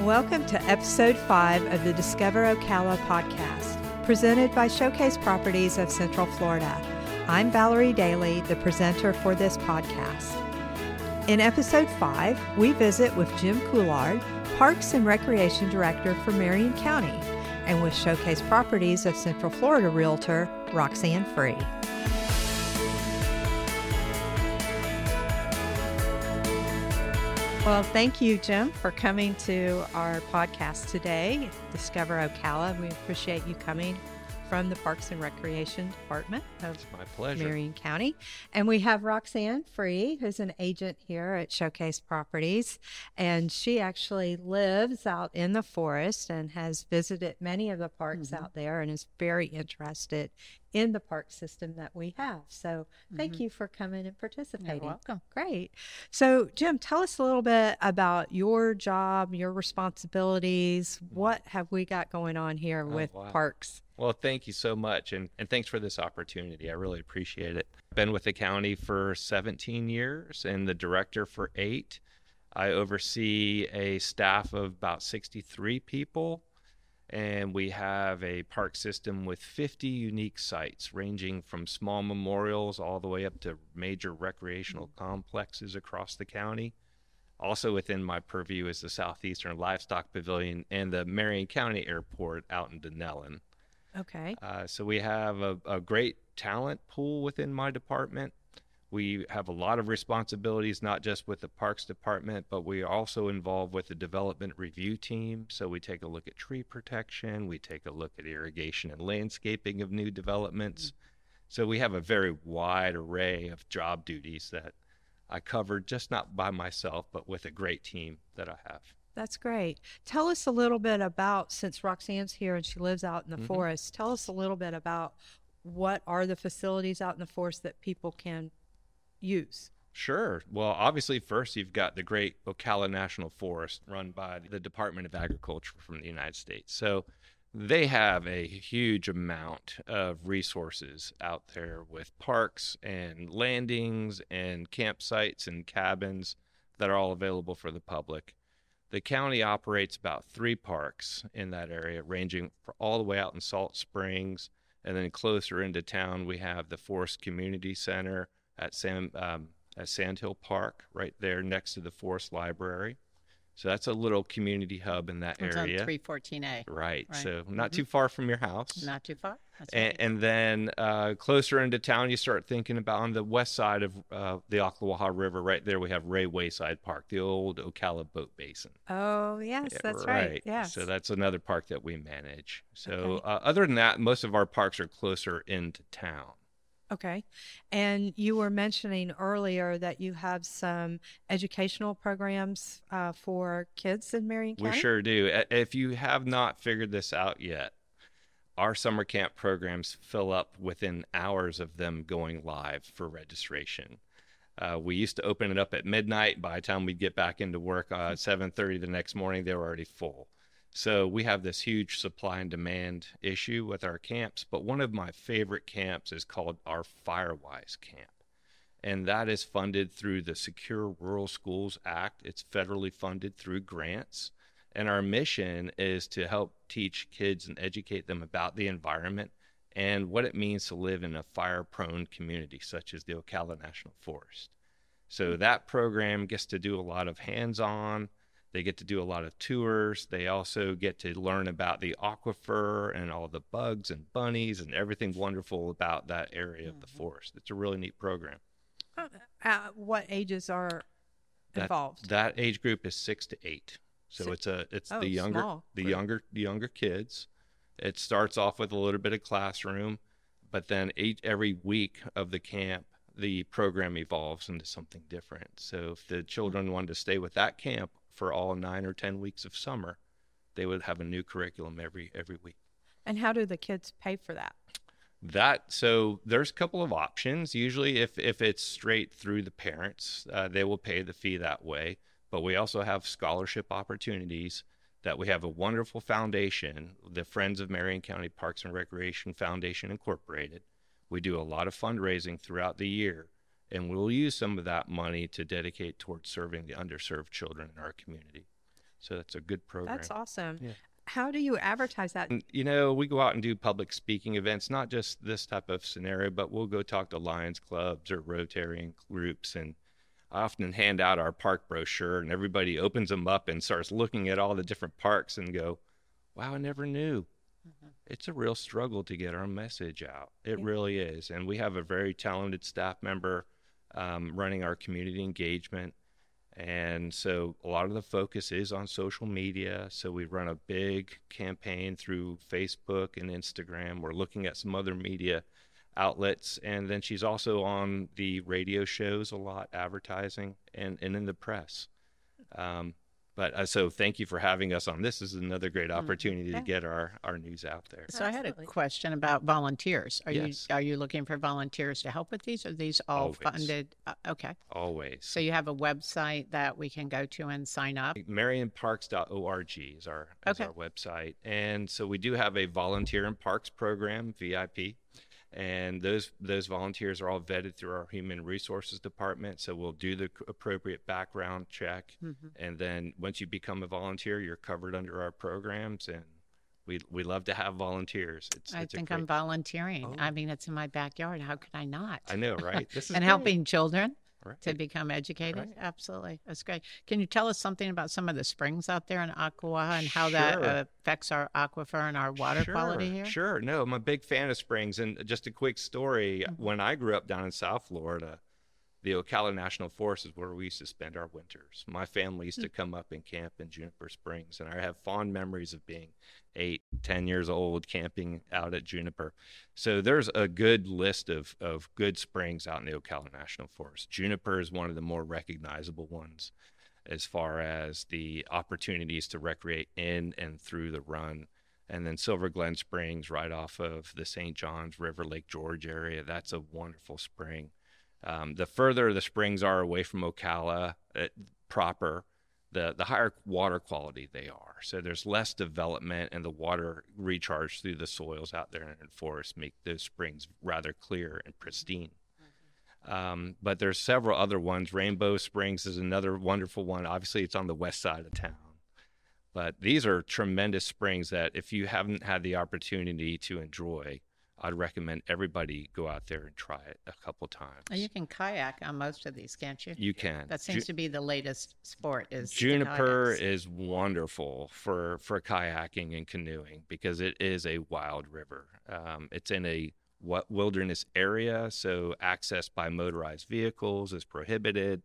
Welcome to episode five of the Discover Ocala podcast, presented by Showcase Properties of Central Florida. I'm Valerie Dailey, the presenter for this podcast. In episode five, we visit with Jim Couillard, Parks and Recreation Director for Marion County, and with Showcase Properties of Central Florida Realtor, Roxanne Free. Well, thank you, Jim, for coming to our podcast today, Discover Ocala. We appreciate you coming from the Parks and Recreation Department of It's my pleasure. Marion County. And we have Roxanne Free, who's an agent here at Showcase Properties. And she actually lives out in the forest and has visited many of the parks Mm-hmm. out there and is very interested in the park system that we have. So thank you for coming and participating. Mm-hmm. welcome. Great. So, Jim, tell us a little bit about your job, your responsibilities. What have we got going on here with wow. parks? Well, thank you so much, and, and thanks for this opportunity. I really appreciate it. Been with the county for 17 years and the director for eight. I oversee a staff of about 63 people, and we have a park system with 50 unique sites, ranging from small memorials all the way up to major recreational complexes across the county. Also within my purview is the Southeastern Livestock Pavilion and the Marion County Airport out in Dunnellon. Okay. Uh, so we have a, a great talent pool within my department. We have a lot of responsibilities, not just with the parks department, but we are also involved with the development review team. So we take a look at tree protection, we take a look at irrigation and landscaping of new developments. So we have a very wide array of job duties that I cover just not by myself, but with a great team that I have. That's great. Tell us a little bit about, since Roxanne's here and she lives out in the Mhm. forest, tell us a little bit about what are the facilities out in the forest that people can use? Sure. Well, obviously, first you've got the great Ocala National Forest run by the Department of Agriculture from the United States. So they have a huge amount of resources out there with parks and landings and campsites and cabins that are all available for the public. The county operates about three parks in that area, ranging for all the way out in Salt Springs. And then closer into town, we have the Forest Community Center at Sam um, at Sandhill Park, right there next to the Forest Library. So that's a little community hub in that area. It's on area. 314A. Right. Right. So not Mhm. too far from your house. Not too far. That's And, right. and then uh, closer into town, you start thinking about on the west side of uh, the Ocklawaha River, right there, we have Ray Wayside Park, the old Ocala Boat Basin. Oh, yes, Yeah, that's right. Yes. So that's another park that we manage. So Okay. uh, other than that, most of our parks are closer into town. Okay. And you were mentioning earlier that you have some educational programs uh, for kids in Marion County. We sure do. If you have not figured this out yet, our summer camp programs fill up within hours of them going live for registration. Uh, we used to open it up at midnight. By the time we'd get back into work uh, at 7:30 the next morning, they were already full. So we have this huge supply and demand issue with our camps. But one of my favorite camps is called our Firewise Camp and that is funded through the Secure Rural Schools Act. It's federally funded through grants. And our mission is to help teach kids and educate them about the environment and what it means to live in a fire prone community such as the Ocala National Forest. So that program gets to do a lot of hands on. They get to do a lot of tours. They also get to learn about the aquifer and all the bugs and bunnies and everything wonderful about that area of the forest. It's a really neat program. Uh, uh, what ages are involved? That age group is six to eight. So Si- it's a it's Oh, the younger small the younger the younger kids. It starts off with a little bit of classroom, but then each every week of the camp, the program evolves into something different. So if the children wanted to stay with that camp for all nine or ten weeks of summer, they would have a new curriculum every every week. and how do the kids pay for that? That so there's a couple of options. Usually, if if it's straight through the parents, uh, they will pay the fee that way. But we also have scholarship opportunities. That we have a wonderful foundation, the Friends of Marion County Parks and Recreation Foundation Incorporated, We do a lot of fundraising throughout the year, and we'll use some of that money to dedicate towards serving the underserved children in our community. So that's a good program. That's awesome. Yeah. How do you advertise that? And, you know, we go out and do public speaking events, not just this type of scenario, but we'll go talk to Lions clubs or Rotarian groups. And I often hand out our park brochure, and everybody opens them up and starts looking at all the different parks and go, wow, I never knew. Mm-hmm. It's a real struggle to get our message out. It Yeah. really is. And we have a very talented staff member um, running our community engagement. And so a lot of the focus is on social media. So we run a big campaign through Facebook and Instagram. We're looking at some other media outlets. And then she's also on the radio shows a lot, advertising, and, and in the press. Um, but uh, so thank you for having us on. This is another great opportunity Yeah. to get our, our news out there. So I had a question about volunteers. Are Yes. you are you looking for volunteers to help with these? Are these all Always. funded? Uh, okay. Always. So you have a website that we can go to and sign up. MarionParks.org is our is Okay. our website, and so we do have a volunteer in parks program (VIP), and those those volunteers are all vetted through our human resources department. So we'll do the appropriate background check, Mhm. and then once you become a volunteer, you're covered under our programs, and we we love to have volunteers. It's, I it's think great, I'm volunteering. Oh. I mean, it's in my backyard. How could I not? I know, right? This is and great. helping children Right. to become educated. Right. Absolutely. That's great. Can you tell us something about some of the springs out there in Aqua and how that Sure. uh, affects our aquifer and our water quality here? Sure. No, I'm a big fan of springs. And just a quick story Mm-hmm. when I grew up down in South Florida, the Ocala National Forest is where we used to spend our winters. My family used Hmm. to come up and camp in Juniper Springs. And I have fond memories of being eight, ten years old camping out at Juniper. So there's a good list of, of good springs out in the Ocala National Forest. Juniper is one of the more recognizable ones as far as the opportunities to recreate in and through the run. And then Silver Glen Springs, right off of the St. Johns River, Lake George area, that's a wonderful spring. Um, the further the springs are away from Ocala uh, proper, the, the higher water quality they are. So there's less development, and the water recharge through the soils out there in the forest make those springs rather clear and pristine. Um, but there's several other ones. Rainbow Springs is another wonderful one. Obviously, it's on the west side of town. But these are tremendous springs that if you haven't had the opportunity to enjoy, I'd recommend everybody go out there and try it a couple times. And you can kayak on most of these, can't you? You can. That seems Ju- to be the latest sport. Is Juniper is wonderful for for kayaking and canoeing because it is a wild river. Um, it's in a what wilderness area, so access by motorized vehicles is prohibited.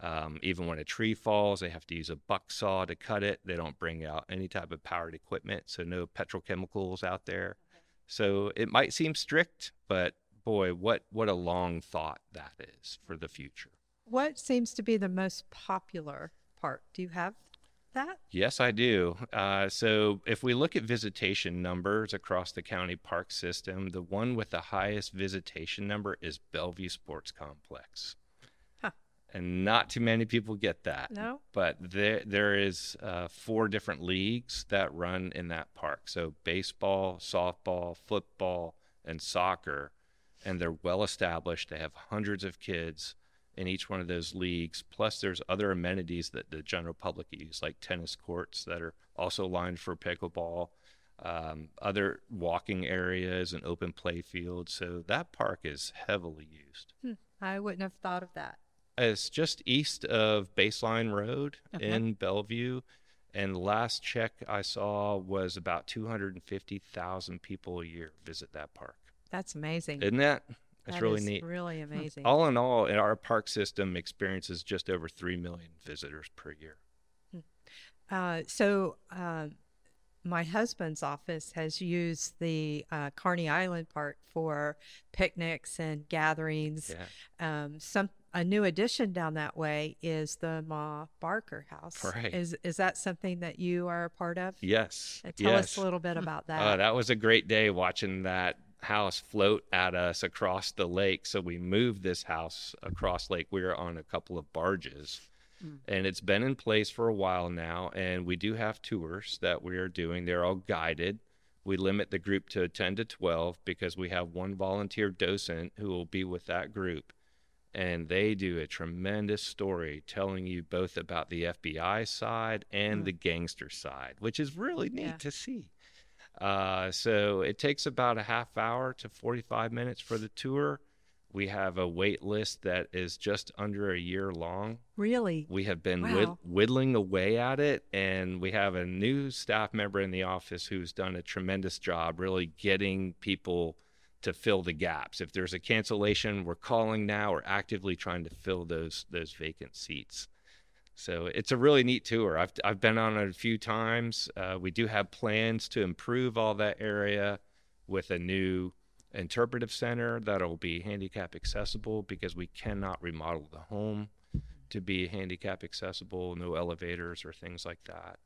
Um, even when a tree falls, they have to use a buck saw to cut it. They don't bring out any type of powered equipment, so no petrochemicals out there. So it might seem strict, but boy, what what a long thought that is for the future. What seems to be the most popular part? Do you have that? Yes, I do. Uh, so if we look at visitation numbers across the county park system, the one with the highest visitation number is Bellevue Sports Complex. And not too many people get that. No? But there, there is uh, four different leagues that run in that park. So baseball, softball, football, and soccer. And they're well established. They have hundreds of kids in each one of those leagues. Plus, there's other amenities that the general public use, like tennis courts that are also lined for pickleball, um, other walking areas and open play fields. So that park is heavily used. I wouldn't have thought of that. It's just east of Baseline Road Okay. in Bellevue. And last check I saw was about 250,000 people a year visit that park. That's amazing. Isn't that? That's That really neat. Really amazing. All in all, our park system experiences just over 3 million visitors per year. Uh, so, um, my husband's office has used the uh, Carney Island Park for picnics and gatherings. Yeah. Um, some a new addition down that way is the Ma Barker House. Right. Is is that something that you are a part of? Yes. Uh, Tell yes. us a little bit about that. Uh, that was a great day watching that house float at us across the lake. So we moved this house across Lake Weir on a couple of barges. Mm. And it's been in place for a while now. And we do have tours that we are doing. They're all guided. We limit the group to 10 to 12 because we have one volunteer docent who will be with that group. And they do a tremendous story telling you both about the FBI side and Mm. the gangster side, which is really neat Yeah. to see. Uh, so it takes about a half hour to 45 minutes for the tour. We have a wait list that is just under a year long. Really? We have been Wow. whittling away at it, and we have a new staff member in the office who's done a tremendous job really getting people to fill the gaps. If there's a cancellation, we're calling now. We're actively trying to fill those those vacant seats. So it's a really neat tour. I've I've been on it a few times. Uh, we do have plans to improve all that area with a new interpretive center that'll be handicap accessible because we cannot remodel the home to be handicap accessible, no elevators or things like that.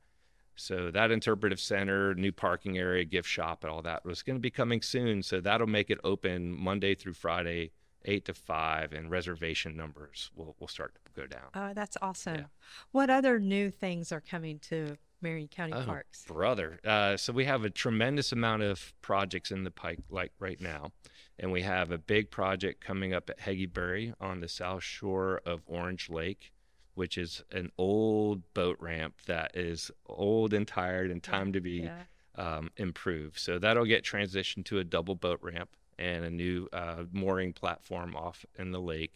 So that interpretive center, new parking area, gift shop, and all that was going to be coming soon. So that'll make it open Monday through Friday, eight to five, and reservation numbers will will start to go down. Oh, that's awesome. Yeah. What other new things are coming to Marion County Oh, Parks? brother. Uh, so we have a tremendous amount of projects in the pike like right now, and we have a big project coming up at Heagy-Burry on the south shore of Orange Lake, which is an old boat ramp that is old and tired and time to be Yeah. um, improved. So that'll get transitioned to a double boat ramp and a new uh, mooring platform off in the lake.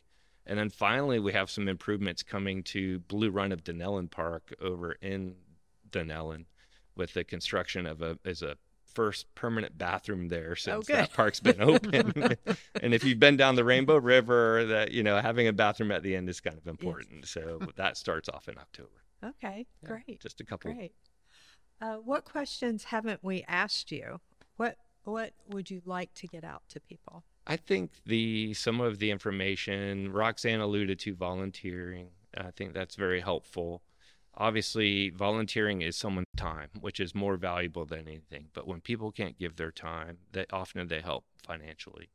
And then finally, we have some improvements coming to Blue Run of Dunnellon Park over in Dunnellon with the construction of a as a first permanent bathroom there since good. that park's been open. and if you've been down the Rainbow River, that you know having a bathroom at the end is kind of important. So that starts off in October. Okay, Yeah, great. Just a couple Great. Uh, what questions haven't we asked you? What What would you like to get out to people? I think the some of the information Roxanne alluded to volunteering. I think that's very helpful. Obviously, volunteering is someone's time, which is more valuable than anything. But when people can't give their time, they often they help financially.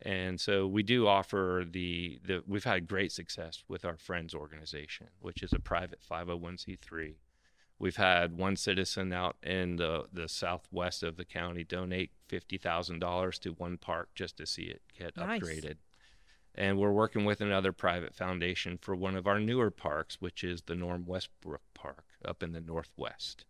And so we do offer the the we've had great success with our friends organization, which is a private 501c3. We've had one citizen out in the, the southwest of the county donate $50,000 to one park just to see it get Nice. upgraded. And we're working with another private foundation for one of our newer parks, which is the Norm Westbrook Park up in the northwest.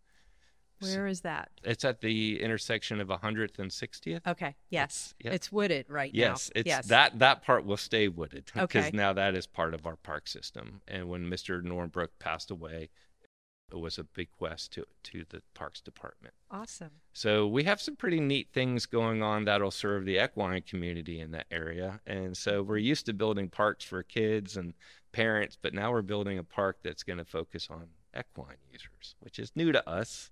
Where is that? it's at the intersection of 100th and 60th. Okay. Yes. yeah. It's wooded right Yes, now. it's yes. that that part will stay wooded because Okay. now that is part of our park system. And when Mr. Normbrook passed away, was a bequest to to the Parks Department. Awesome. So we have some pretty neat things going on that'll serve the equine community in that area. And so we're used to building parks for kids and parents, but now we're building a park that's going to focus on equine users, which is new to us.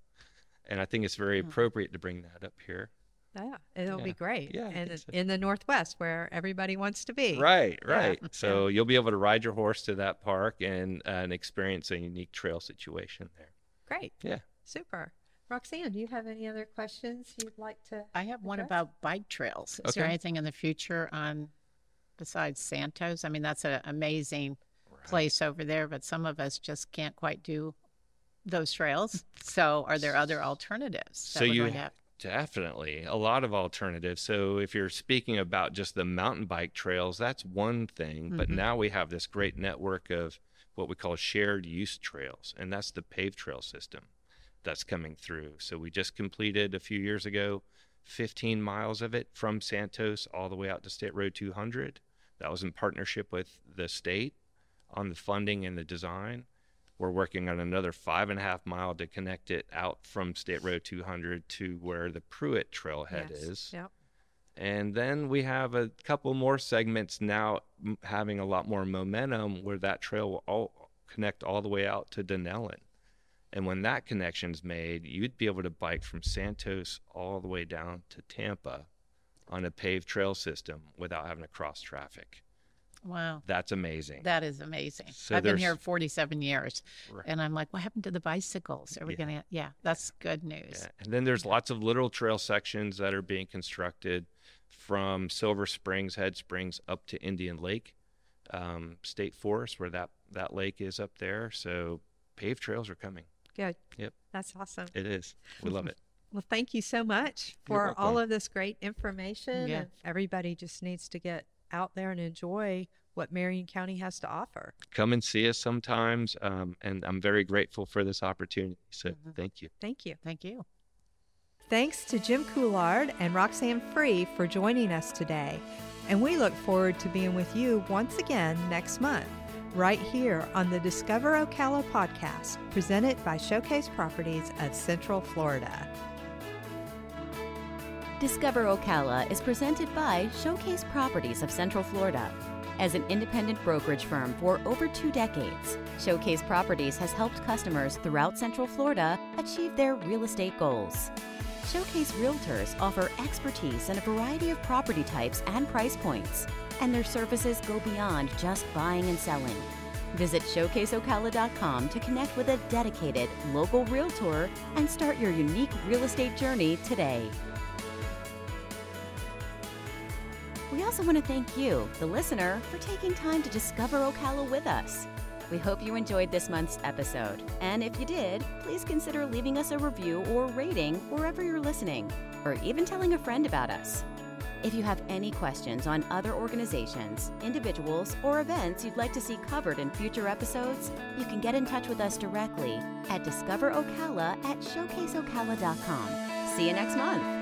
And I think it's very Hmm. appropriate to bring that up here. Yeah, it'll be great. Yeah, and so. in the Northwest, where everybody wants to be. Right, right. yeah. So you'll be able to ride your horse to that park and, uh, and experience a unique trail situation there. Great. Yeah. Super. Roxanne, do you have any other questions you'd like to? I have one about bike trails. Is there anything in the future on besides Santos? I mean, that's an amazing place over there, but some of us just can't quite do those trails. So, are there other alternatives? So that we're you going to have? Definitely a lot of alternatives. So if you're speaking about just the mountain bike trails, that's one thing. But Mhm. now we have this great network of what we call shared use trails, and that's the paved trail system that's coming through. So we just completed a few years ago 15 miles of it from Santos all the way out to State Road 200. That was in partnership with the state on the funding and the design. We're working on another five and a half mile to connect it out from State Road 200 to where the Pruitt Trailhead Yes. is. Yep. And then we have a couple more segments now m- having a lot more momentum where that trail will all connect all the way out to Dunnellon. And when that connection's made, you'd be able to bike from Santos all the way down to Tampa on a paved trail system without having to cross traffic. Wow. That's amazing. That is amazing. So I've been there's- here 47 years, Right. and I'm like, what happened to the bicycles? Are we Yeah. going to? Yeah, that's good news. Yeah. And then there's lots of little trail sections that are being constructed from Silver Springs, Head Springs up to Indian Lake um, State Forest, where that, that lake is up there. So paved trails are coming. Good. Yep. That's awesome. It is. We love it. Well, thank you so much for all of this great information. Yeah. And everybody just needs to get out there and enjoy what Marion County has to offer. Come and see us sometimes. Um, and I'm very grateful for this opportunity. So Mhm. thank you. Thank you. Thank you. Thanks to Jim Couillard and Roxanne Free for joining us today. And we look forward to being with you once again next month, right here on the Discover Ocala podcast, presented by Showcase Properties of Central Florida. Discover Ocala is presented by Showcase Properties of Central Florida. As an independent brokerage firm for over two decades, Showcase Properties has helped customers throughout Central Florida achieve their real estate goals. Showcase Realtors offer expertise in a variety of property types and price points, and their services go beyond just buying and selling. Visit showcaseocala.com to connect with a dedicated local realtor and start your unique real estate journey today. We also want to thank you, the listener, for taking time to discover Ocala with us. We hope you enjoyed this month's episode. And if you did, please consider leaving us a review or rating wherever you're listening, or even telling a friend about us. If you have any questions on other organizations, individuals, or events you'd like to see covered in future episodes, you can get in touch with us directly at discoverocala at showcaseocala.com. See you next month.